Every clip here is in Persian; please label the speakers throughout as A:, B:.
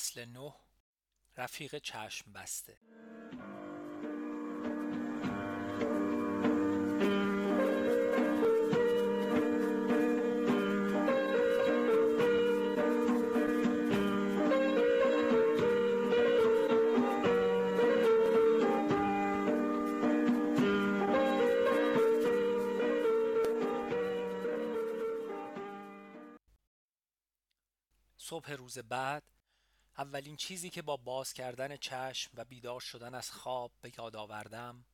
A: فصل نه رفیق چشم بسته. صبح روز بعد اولین چیزی که با باز کردن چشم و بیدار شدن از خواب به یاد آوردم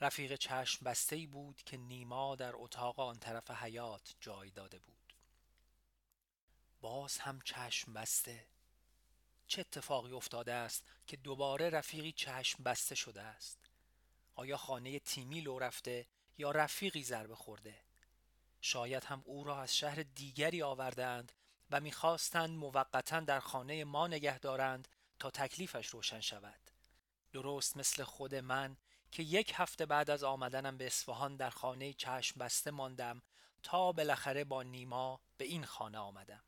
A: رفیق چشم بسته ای بود که نیما در اتاق آن طرف حیات جای داده بود. باز هم چشم بسته. چه اتفاقی افتاده است که دوباره رفیقی چشم بسته شده است؟ آیا خانه تیمی لو رفته یا رفیقی ضربه خورده؟ شاید هم او را از شهر دیگری آوردند و می‌خواستند موقتا در خانه ما نگه دارند تا تکلیفش روشن شود. درست مثل خود من که یک هفته بعد از آمدنم به اصفهان در خانه چشم بسته ماندم تا بالاخره با نیما به این خانه آمدم.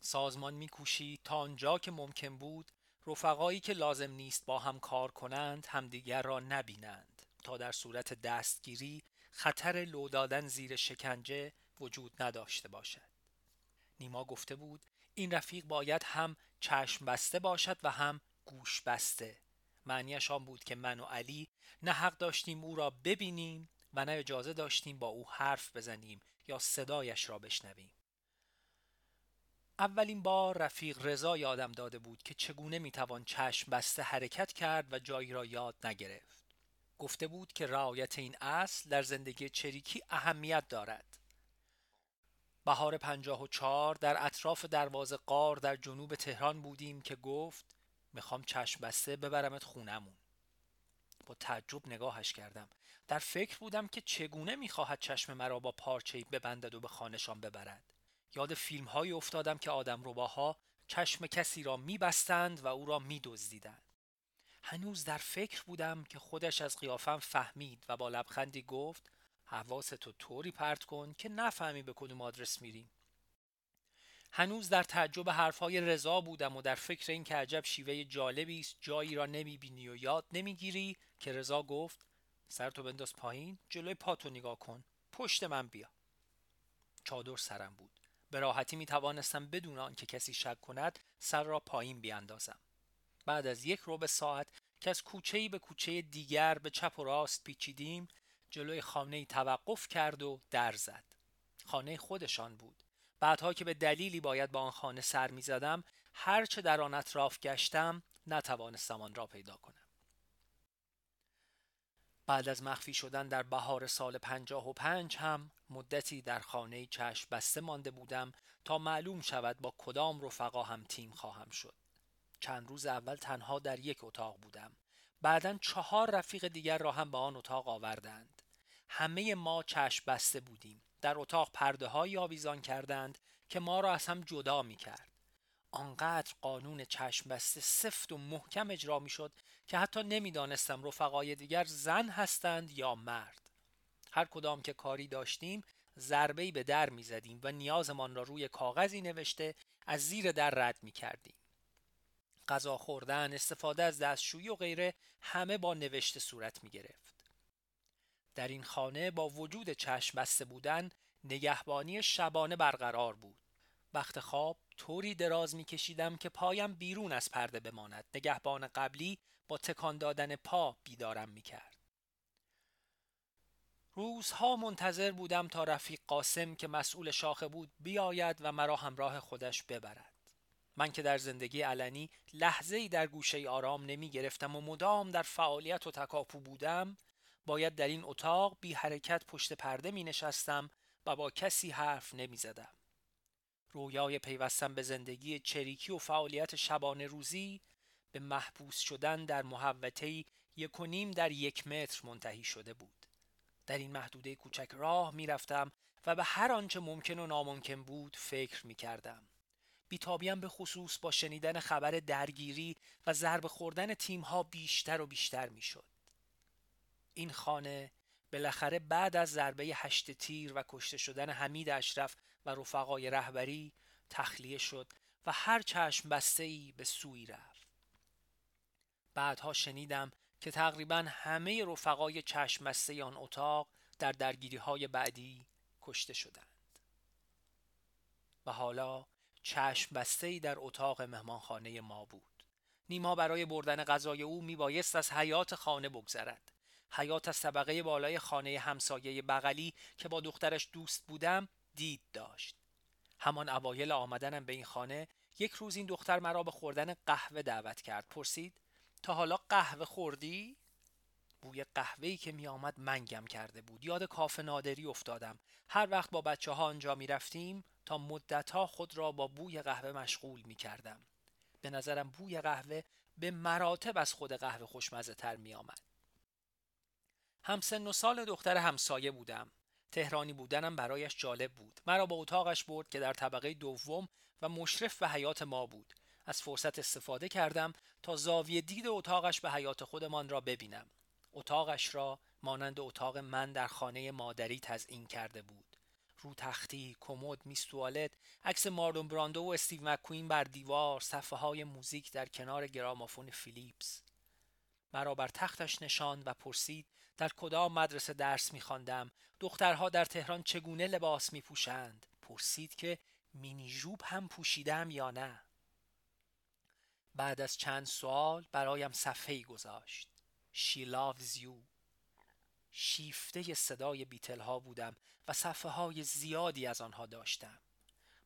A: سازمان میکوشید تا آنجا که ممکن بود رفقایی که لازم نیست با هم کار کنند همدیگر را نبینند. تا در صورت دستگیری خطر لو دادن زیر شکنجه وجود نداشته باشد. نیما گفته بود این رفیق باید هم چشم بسته باشد و هم گوش بسته. معنیش آن بود که من و علی نه حق داشتیم او را ببینیم و نه اجازه داشتیم با او حرف بزنیم یا صدایش را بشنویم. اولین بار رفیق رضا یادم داده بود که چگونه می‌توان چشم بسته حرکت کرد و جایی را یاد نگرفت. گفته بود که رعایت این اصل در زندگی چریکی اهمیت دارد. بهار پنجاه و چار در اطراف دروازه قار در جنوب تهران بودیم که گفت می‌خوام چشم بسته ببرمت خونمون. با تعجب نگاهش کردم. در فکر بودم که چگونه می‌خواهد چشم مرا با پارچه ببندد و به خانشان ببرد. یاد فیلم های افتادم که آدم رباها چشم کسی را میبستند و او را میدزدیدند. هنوز در فکر بودم که خودش از قیافم فهمید و با لبخندی گفت حواستو طوری پرت کن که نفهمی به کدوم آدرس میریم. هنوز در تعجب حرفهای رضا بودم و در فکر این که عجب شیوه جالبی است جایی را نمی‌بینی و یاد نمی‌گیری که رضا گفت سرتو بنداز پایین جلوی پاتو نگاه کن. پشت من بیا. چادر سرم بود. به راحتی می توانستم بدون آنکه کسی شک کند سر را پایین بیاندازم. بعد از یک روبه ساعت که از کوچه به کوچه دیگر به چپ و راست پیچیدیم جلوی خانه توقف کرد و در زد. خانه خودشان بود. بعدها که به دلیلی باید با آن خانه سر می زدم هرچه در آن اطراف گشتم نتوانستم آن را پیدا کنم. بعد از مخفی شدن در بهار سال پنجاه و پنج هم مدتی در خانه چشم بسته مانده بودم تا معلوم شود با کدام رفقا هم تیم خواهم شد. چند روز اول تنها در یک اتاق بودم. بعدا چهار رفیق دیگر را هم به آن اتاق آوردند. همه ما چشم بسته بودیم. در اتاق پرده های آویزان کردند که ما را از هم جدا می کرد آنقدر قانون چشم بسته سفت و محکم اجرا می شد که حتی نمی‌دانستم رفقای دیگر زن هستند یا مرد. هر کدام که کاری داشتیم ضربه‌ای به در می زدیم و نیازمان را روی کاغذی نوشته از زیر در رد می کردیم غذا خوردن استفاده از دستشویی و غیره همه با نوشته صورت می گرفت در این خانه با وجود چشم بسته بودن نگهبانی شبانه برقرار بود. وقت خواب طوری دراز می کشیدم که پایم بیرون از پرده بماند. نگهبان قبلی با تکان دادن پا بیدارم می کرد روزها منتظر بودم تا رفیق قاسم که مسئول شاخه بود بیاید و مرا همراه خودش ببرد. من که در زندگی علنی لحظه ای در گوشه آرام نمی گرفتم و مدام در فعالیت و تکاپو بودم باید در این اتاق بی حرکت پشت پرده می نشستم و با کسی حرف نمی زدم. رویای پیوستم به زندگی چریکی و فعالیت شبانه روزی به محبوس شدن در محوطه‌ای یک و نیم در یک متر منتهی شده بود. در این محدوده کوچک راه می رفتم و به هر آنچه ممکن و ناممکن بود فکر می کردم. بیتابیم به خصوص با شنیدن خبر درگیری و ضربه خوردن تیمها بیشتر و بیشتر می شد. این خانه بالاخره بعد از ضربه هشت تیر و کشته شدن حمید اشرف و رفقای رهبری تخلیه شد و هر چشم بسته ای به سوی رفت. بعدها شنیدم که تقریبا همه رفقای چشم بسته آن اتاق در درگیری های بعدی کشته شدند. و حالا چشم بسته ای در اتاق مهمانخانه ما بود. نیما برای بردن غذای او میبایست از حیات خانه بگذرد. حیات از طبقه بالای خانه همسایه بغلی که با دخترش دوست بودم دید داشت. همان اوایل آمدنم به این خانه یک روز این دختر مرا به خوردن قهوه دعوت کرد. پرسید تا حالا قهوه خوردی؟ بوی قهوه‌ای که می آمد منگم کرده بود. یاد کافه نادری افتادم. هر وقت با بچه ها آنجا می رفتیم تا مدتها خود را با بوی قهوه مشغول می کردم به نظرم بوی قهوه به مراتب از خود قهوه خوشمزه تر می آمد همسن و سال دختر همسایه بودم. تهرانی بودنم برایش جالب بود. مرا با اتاقش برد که در طبقه دوم و مشرف به حیات ما بود. از فرصت استفاده کردم تا زاویه دید اتاقش به حیات خودمان را ببینم. اتاقش را مانند اتاق من در خانه مادری تزئین کرده بود. رو تختی، کمد، میز توالت، عکس مارلون براندو و استیو مکوین بر دیوار، صفحه های موزیک در کنار گرامافون فیلیپس. مرا بر تختش نشاند و پرسید در کدام مدرسه درس میخواندم. دخترها در تهران چگونه لباس میپوشند؟ پرسید که مینی جوب هم پوشیدم یا نه. بعد از چند سوال برایم صفحه گذاشت. She loves you. شیفته صدای بیتل ها بودم و صفحه های زیادی از آنها داشتم.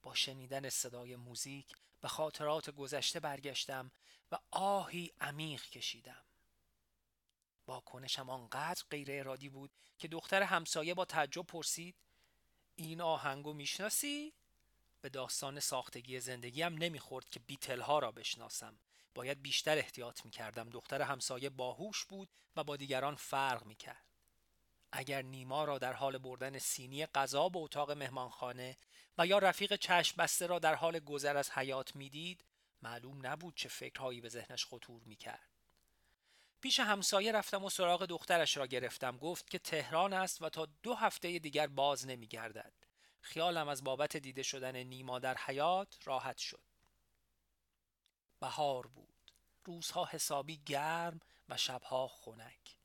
A: با شنیدن صدای موزیک به خاطرات گذشته برگشتم و آهی عمیق کشیدم. واکنشم آنقدر غیر ارادی بود که دختر همسایه با تعجب پرسید این آهنگو می‌شناسی؟ به داستان ساختگی زندگیم نمی‌خورد که بیتل ها را بشناسم. باید بیشتر احتیاط می‌کردم. دختر همسایه باهوش بود و با دیگران فرق می‌کرد. اگر نیما را در حال بردن سینی غذا به اتاق مهمانخانه و یا رفیق چشم بسته را در حال گذر از حیات می‌دید معلوم نبود چه فکرهایی به ذهنش خطور می‌کرد. پیش همسایه رفتم و سراغ دخترش را گرفتم. گفت که تهران است و تا دو هفته دیگر باز نمیگردد. خیالم از بابت دیده شدن نیما در حیات راحت شد. بهار بود. روزها حسابی گرم و شبها خنک.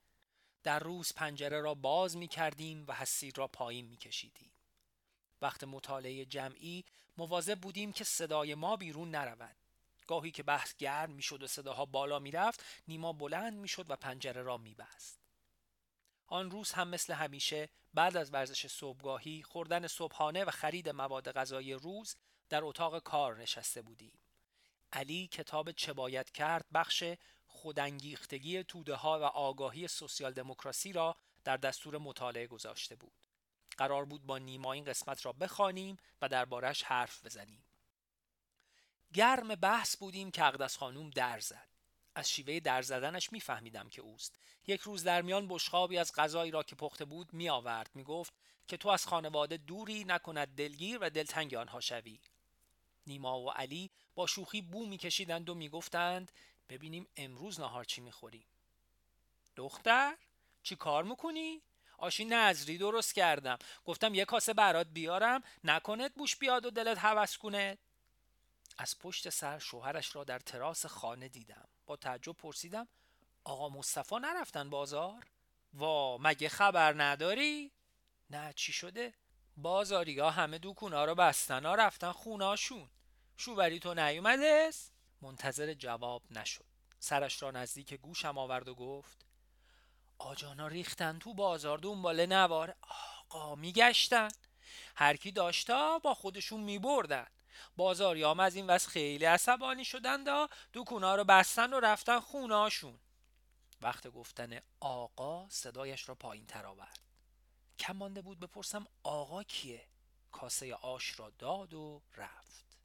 A: در روز پنجره را باز می کردیم و حسیر را پایین می کشیدیم وقت مطالعه جمعی مواظب بودیم که صدای ما بیرون نرود. گاهی که بحث گرم می‌شد و صداها بالا می‌رفت نیما بلند می‌شد و پنجره را میبست. آن روز هم مثل همیشه بعد از ورزش صبحگاهی خوردن صبحانه و خرید مواد غذایی روز در اتاق کار نشسته بودیم. علی کتاب چه باید کرد بخش خودانگیختگی توده ها و آگاهی سوسیال دموکراسی را در دستور مطالعه گذاشته بود. قرار بود با نیما این قسمت را بخوانیم و دربارش حرف بزنیم. گرم بحث بودیم که اقدس خانوم در زد. از شیوه در زدنش میفهمیدم که اوست. یک روز در میان بشخابی از غذایی را که پخته بود می آورد می گفت که تو از خانواده دوری نکند دلگیر و دلتنگ آنها شوی. نیما و علی با شوخی بو میکشیدند و می‌گفتند ببینیم امروز نهار چی می‌خوریم. دختر چی کار می‌کنی؟ آشی نظری درست کردم. گفتم یه کاسه برات بیارم. نکنت بوش بیاد و دلت هوس کنه. از پشت سر شوهرش را در تراس خانه دیدم. با تعجب پرسیدم آقا مصطفی نرفتن بازار؟ وا مگه خبر نداری؟ نه چی شده؟ بازاری ها همه دوکونا رو بستن ها رفتن خوناشون شوبری تو نیومده منتظر جواب نشد. سرش را نزدیک گوشم آورد و گفت آجانا ریختن تو بازار دنبال نوار. آقا میگشتن. هرکی داشتا با خودشون میبردن. بازاریام از این وز خیلی عصبانی شدن دا دکونا رو بستن و رفتن خوناشون وقت گفتن آقا صدایش را پایین تر آورد. کم مانده بود بپرسم آقا کیه؟ کاسه آش را داد و رفت.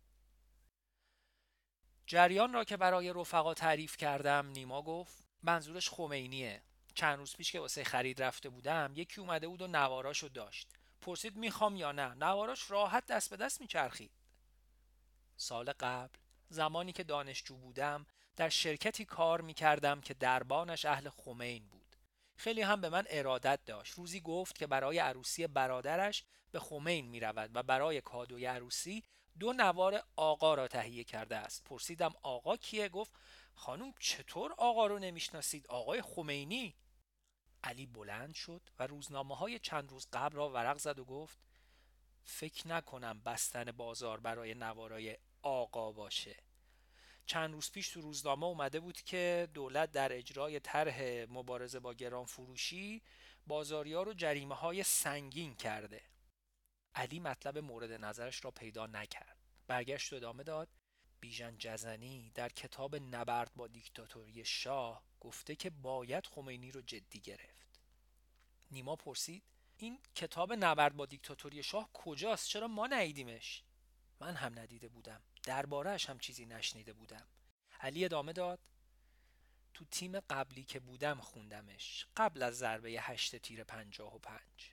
A: جریان را که برای رفقا تعریف کردم نیما گفت منظورش خمینیه. چند روز پیش که واسه خرید رفته بودم یکی اومده بود و نواراشو داشت. پرسید می‌خوام یا نه؟ نواراش راحت دست به دست میچرخید. سال قبل زمانی که دانشجو بودم در شرکتی کار می کردم که دربانش اهل خمین بود. خیلی هم به من ارادت داشت. روزی گفت که برای عروسی برادرش به خمین می رود و برای کادوی عروسی دو نوار آقا را تهیه کرده است. پرسیدم آقا کیه؟ گفت خانم چطور آقا رو نمی‌شناسید؟ آقای خمینی. علی بلند شد و روزنامه های چند روز قبل را ورق زد و گفت فکر نکنم بستن بازار برای نوارای آقا باشه. چند روز پیش تو روزنامه اومده بود که دولت در اجرای طرح مبارزه با گران فروشی بازاریا رو جریمه های سنگین کرده. علی مطلب مورد نظرش را پیدا نکرد. برگشت و ادامه داد بیژن جزنی در کتاب نبرد با دیکتاتوری شاه گفته که باید خمینی رو جدی گرفت. نیما پرسید این کتاب نبرد با دیکتاتوری شاه کجاست؟ چرا ما ندیدیمش؟ من هم ندیده بودم. دربارهش هم چیزی نشنیده بودم. علی ادامه داد. تو تیم قبلی که بودم خوندمش. قبل از ضربه هشت تیر پنجاه و پنج.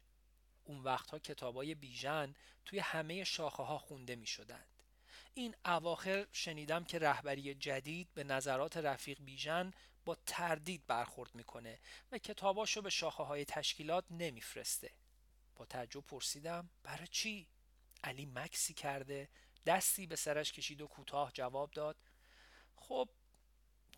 A: اون وقتها کتابای بیژن توی همه شاخه ها خونده می شدند این اواخر شنیدم که رهبری جدید به نظرات رفیق بیژن با تردید برخورد می‌کنه و کتاباشو به شاخه های تشکیلات نمیفرسته. با تعجب پرسیدم برای چی؟ علی مکسی کرده دستی به سرش کشید و کوتاه جواب داد خب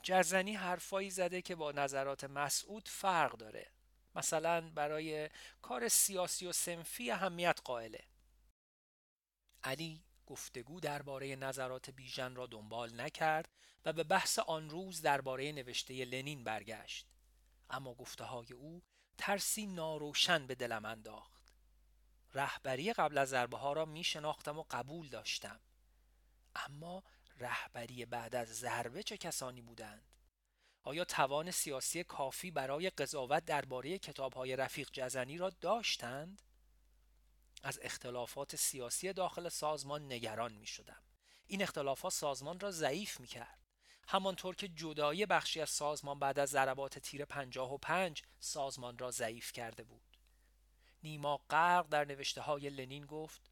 A: جرزنی حرفایی زده که با نظرات مسعود فرق داره. مثلا برای کار سیاسی و سنفی اهمیت قائله. علی گفتگو درباره نظرات بیژن را دنبال نکرد و به بحث آن روز درباره نوشته لنین برگشت. اما گفته های او ترسی ناروشن به دلم انداخت. رهبری قبل از ضربه ها را می شناختم و قبول داشتم. اما رهبری بعد از ضربه چه کسانی بودند؟ آیا توان سیاسی کافی برای قضاوت درباره های رفیق جزنی را داشتند؟ از اختلافات سیاسی داخل سازمان نگران می شدم. این اختلافات سازمان را ضعیف می کرد. همانطور که جدای بخشی از سازمان بعد از ضربات تیر پنجاه و پنج سازمان را ضعیف کرده بود. نیما غرق در نوشته های لنین گفت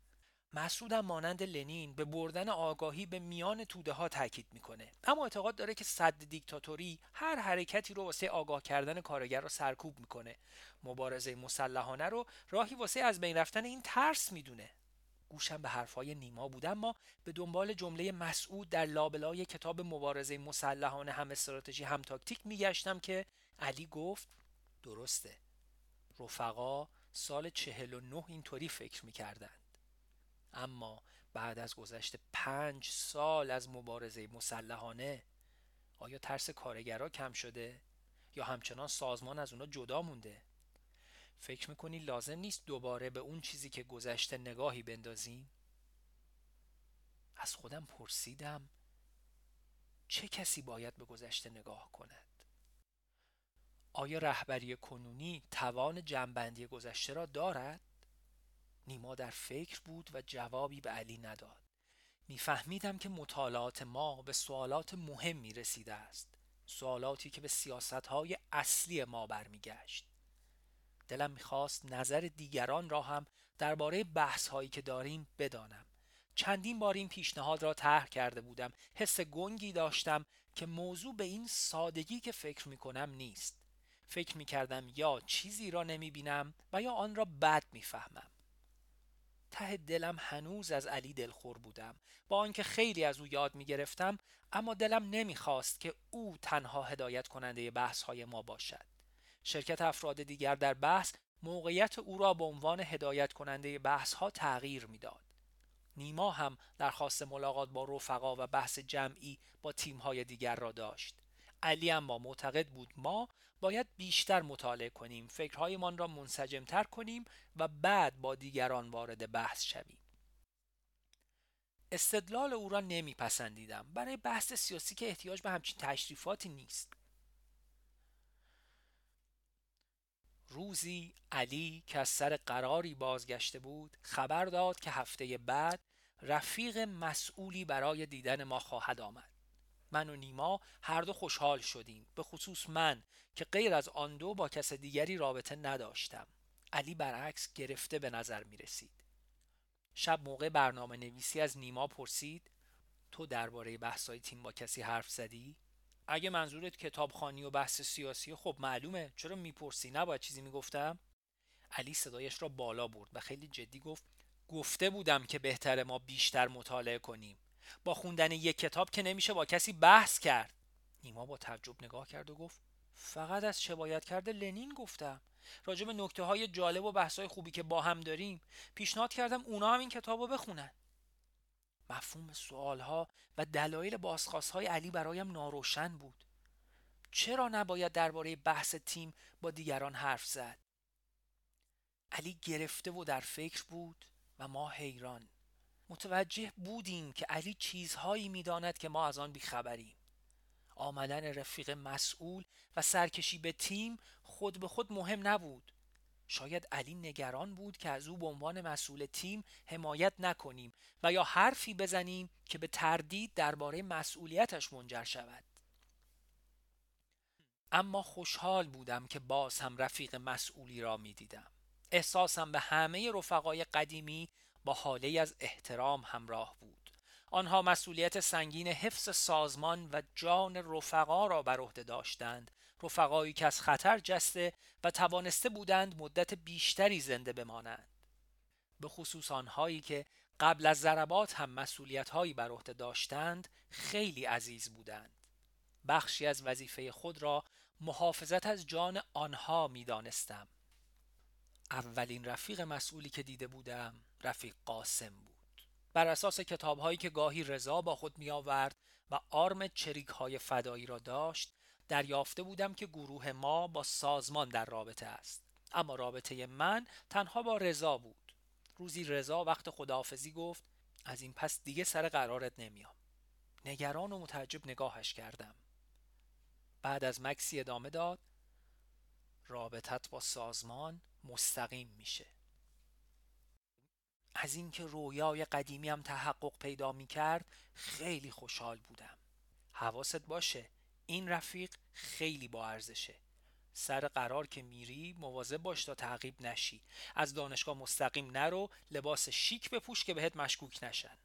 A: مسعودم مانند لنین به بردن آگاهی به میان توده ها تاکید می‌کنه. اما اعتقاد داره که صد دیکتاتوری هر حرکتی رو واسه آگاه کردن کارگر رو سرکوب می‌کنه. مبارزه مسلحانه رو راهی واسه از بین رفتن این ترس می‌دونه. گوشم به حرفهای نیما بود اما به دنبال جمله مسعود در لابلای کتاب مبارزه مسلحانه هم استراتژی هم تاکتیک میگشتم که علی گفت درسته. رفقا سال چهل و نه اینطوری فکر می‌کردند اما بعد از گذشت پنج سال از مبارزه مسلحانه آیا ترس کارگرها کم شده؟ یا همچنان سازمان از اونا جدا مونده؟ فکر می‌کنی لازم نیست دوباره به اون چیزی که گذشته نگاهی بندازیم؟ از خودم پرسیدم چه کسی باید به گذشته نگاه کند؟ آیا رهبری کنونی توان جنبندی گذشته را دارد؟ نیما در فکر بود و جوابی به علی نداد. میفهمیدم که مطالعات ما به سوالات مهمی رسیده است سوالاتی که به سیاستهای اصلی ما برمیگشت. دلم می‌خواست نظر دیگران را هم درباره بحث هایی که داریم بدانم. چندین بار این پیشنهاد را طرح کرده بودم. حس گنگی داشتم که موضوع به این سادگی که فکر می‌کنم نیست. فکر می‌کردم یا چیزی را نمی‌بینم و یا آن را بد می‌فهمم. ته دلم هنوز از علی دلخور بودم. با آنکه خیلی از او یاد می گرفتم اما دلم نمی‌خواست که او تنها هدایت کننده بحث های ما باشد. شرکت افراد دیگر در بحث موقعیت او را به عنوان هدایت کننده بحث ها تغییر می‌داد. نیما هم درخواست ملاقات با رفقا و بحث جمعی با تیم های دیگر را داشت. علی اما معتقد بود ما باید بیشتر مطالعه کنیم فکرهایمان را منسجمتر کنیم و بعد با دیگران وارد بحث شویم. استدلال او را نمیپسندیدم. برای بحث سیاسی که احتیاج به همچین تشریفاتی نیست. روزی علی که از سر قراری بازگشته بود خبر داد که هفته بعد رفیق مسئولی برای دیدن ما خواهد آمد. من و نیما هر دو خوشحال شدیم به خصوص من که غیر از آن دو با کس دیگری رابطه نداشتم. علی برعکس گرفته به نظر می رسید. شب موقع برنامه نویسی از نیما پرسید تو درباره بحثای تیم با کسی حرف زدی؟ اگه منظورت کتابخانی و بحث سیاسی خب معلومه. چرا می‌پرسی؟ نباید چیزی می‌گفتم؟ علی صدایش را بالا برد و خیلی جدی گفت گفته بودم که بهتر ما بیشتر مطالعه کنیم. با خوندن یک کتاب که نمیشه با کسی بحث کرد. نیما با تعجب نگاه کرد و گفت فقط از چه باید کرده لنین گفتم. راجع به نکته های جالب و بحث های خوبی که با هم داریم پیشنهاد کردم اونا هم این کتاب رو بخونن. مفهوم سوال ها و دلایل بازخواست های علی برایم ناروشن بود. چرا نباید درباره بحث تیم با دیگران حرف زد؟ علی گرفته و در فکر بود و ما حیران. متوجه بودیم که علی چیزهایی می‌داند که ما از آن بیخبریم. آمدن رفیق مسئول و سرکشی به تیم خود به خود مهم نبود. شاید علی نگران بود که از او به عنوان مسئول تیم حمایت نکنیم و یا حرفی بزنیم که به تردید درباره مسئولیتش منجر شود. اما خوشحال بودم که باز هم رفیق مسئولی را می دیدم. احساسم به همه رفقای قدیمی با حاله از احترام همراه بود. آنها مسئولیت سنگین حفظ سازمان و جان رفقا را بر عهده داشتند رفقایی که از خطر جسته و توانسته بودند مدت بیشتری زنده بمانند به خصوص آنهایی که قبل از ضربات هم مسئولیت هایی بر عهده داشتند خیلی عزیز بودند بخشی از وظیفه خود را محافظت از جان آنها می دانستم. اولین رفیق مسئولی که دیده بودم رفیق قاسم بود. بر اساس کتاب هایی که گاهی رضا با خود می آورد و آرم چریک های فدایی را داشت دریافته بودم که گروه ما با سازمان در رابطه است. اما رابطه من تنها با رضا بود. روزی رضا وقت خداحافظی گفت از این پس دیگه سر قرارت نمیام. نگران و متعجب نگاهش کردم. بعد از مکسی ادامه داد رابطت با سازمان مستقیم میشه. از اینکه رویای قدیمی هم تحقق پیدا می کرد خیلی خوشحال بودم. حواست باشه این رفیق خیلی با ارزشه. سر قرار که میری مواظب باش تا تعقیب نشی. از دانشگاه مستقیم نرو لباس شیک بپوش که بهت مشکوک نشن.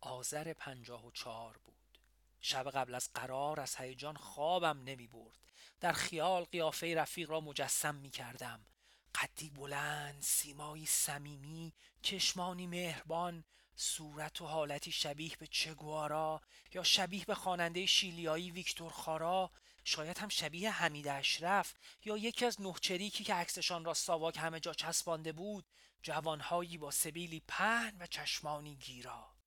A: آذر پنجاه و چهار بود. شب قبل از قرار از هیجان خوابم نمی برد در خیال قیافه رفیق را مجسم می کردم قدی بلند سیمایی صمیمی چشمانی مهربان صورت و حالتی شبیه به چگوارا یا شبیه به خواننده شیلیایی ویکتور خارا شاید هم شبیه حمید اشرف یا یکی از نهچریکی که عکسشان را ساواک همه جا چسبانده بود جوانهایی با سبیلی پهن و چشمانی گیرا.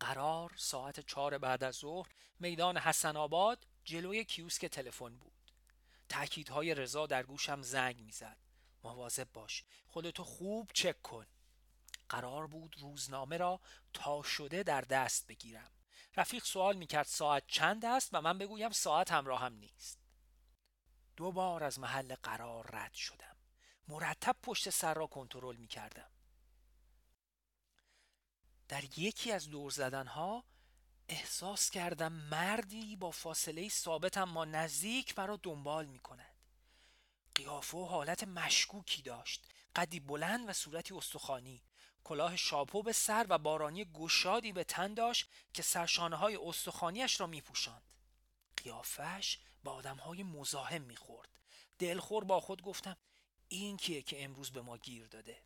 A: قرار ساعت چهار بعد از ظهر میدان حسن آباد جلوی کیوسک تلفن بود. تأکیدهای رضا در گوشم زنگ می‌زد. مواظب باش. خودتو خوب چک کن. قرار بود روزنامه را تا شده در دست بگیرم. رفیق سوال می‌کرد ساعت چند است و من بگویم ساعت همراه هم نیست. دو بار از محل قرار رد شدم. مرتب پشت سر را کنترل می‌کردم. در یکی از دور زدنها احساس کردم مردی با فاصله ثابت اما نزدیک مرا دنبال می کند قیافه و حالت مشکوکی داشت. قدی بلند و صورتی استخوانی. کلاه شاپو به سر و بارانی گشادی به تن داشت که سرشانه های استخوانیش را می پوشند قیافش با آدم های مزاحم می خورد دلخور با خود گفتم این کیه که امروز به ما گیر داده؟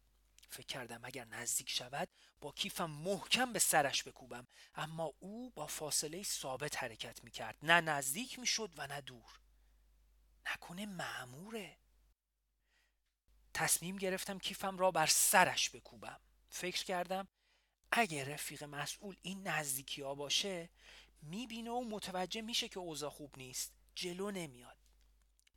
A: فکر کردم اگر نزدیک شود با کیفم محکم به سرش بکوبم. اما او با فاصله ثابت حرکت می کرد نه نزدیک می شد و نه دور. نکنه معموره. تصمیم گرفتم کیفم را بر سرش بکوبم. فکر کردم اگر رفیق مسئول این نزدیکی ها باشه می‌بینه و متوجه میشه که اوضاع خوب نیست. جلو نمیاد.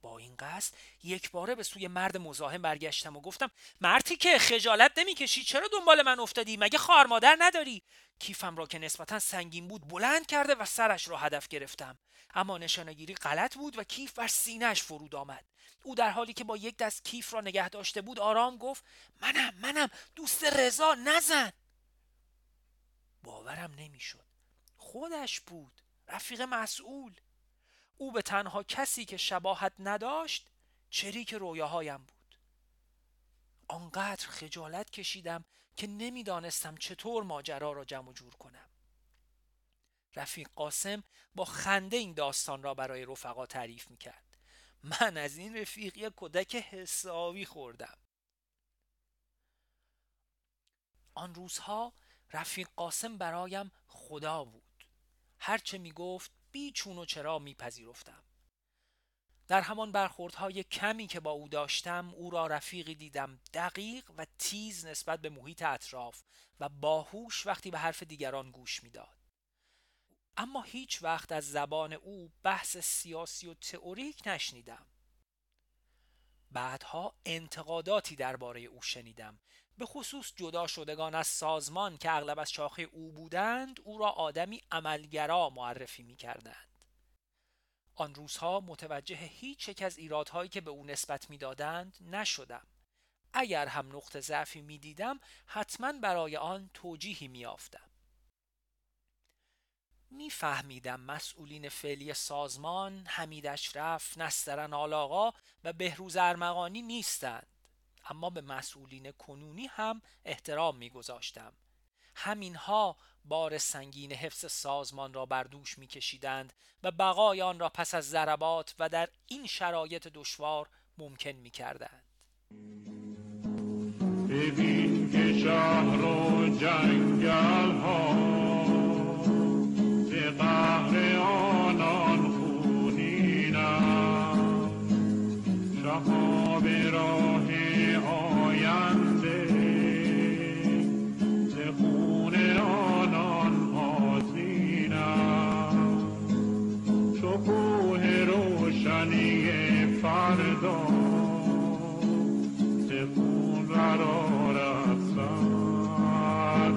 A: با این قصد یک باره به سوی مرد مزاحم برگشتم و گفتم مردی که خجالت نمی‌کشی چرا دنبال من افتادی؟ مگه خار مادر نداری؟ کیفم را که نسبتا سنگین بود بلند کرده و سرش را هدف گرفتم. اما نشانگیری غلط بود و کیف بر سینهش فرود آمد. او در حالی که با یک دست کیف را نگه داشته بود آرام گفت منم منم دوست رضا نزن. باورم نمی‌شد. خودش بود رفیق مسئول. او به تنها کسی که شباهت نداشت چریک رویاهایم بود. آنقدر خجالت کشیدم که نمی‌دانستم چطور ماجرا را جمع جور کنم. رفیق قاسم با خنده این داستان را برای رفقا تعریف می‌کرد. من از این رفیق یک کودک حسابی خوردم. آن روزها رفیق قاسم برایم خدا بود. هرچه می گفت بی چون و چرا میپذیرفتم. در همان برخوردهای کمی که با او داشتم او را رفیقی دیدم دقیق و تیز نسبت به محیط اطراف و باهوش وقتی به حرف دیگران گوش می‌داد. اما هیچ وقت از زبان او بحث سیاسی و تئوریک نشنیدم. بعدها انتقاداتی درباره او شنیدم به خصوص جدا شدگان از سازمان که اغلب از شاخه او بودند او را آدمی عملگرا معرفی می کردند. آن روزها متوجه هیچ یک از ایرادهایی که به او نسبت می‌دادند نشدم. اگر هم نقطه ضعفی می‌دیدم حتما برای آن توجیهی میافتم میفهمیدم مسئولین فعلی سازمان حمید اشرف نسترن آلاغا و بهروز ارمغانی نیستند. اما به مسئولین کنونی هم احترام میگذاشتم. همینها بار سنگین حفظ سازمان را بر دوش میکشیدند و بقای آن را پس از ضربات و در این شرایط دشوار ممکن می‌کردند. ببین که شهر و جنگل ها به قهر آنان فردا. تکون قرار سر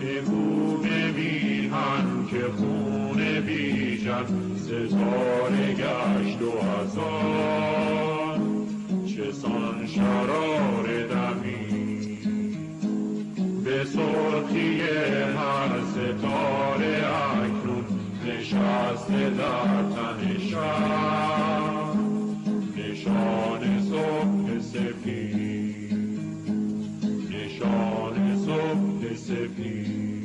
A: بگو ببینن که خون بیشن ستاره گشت و هزار. چه سان شرار دمی. به سرخی هر ستاره نشست در تن شب نشان صبح سپید نشان صبح سپید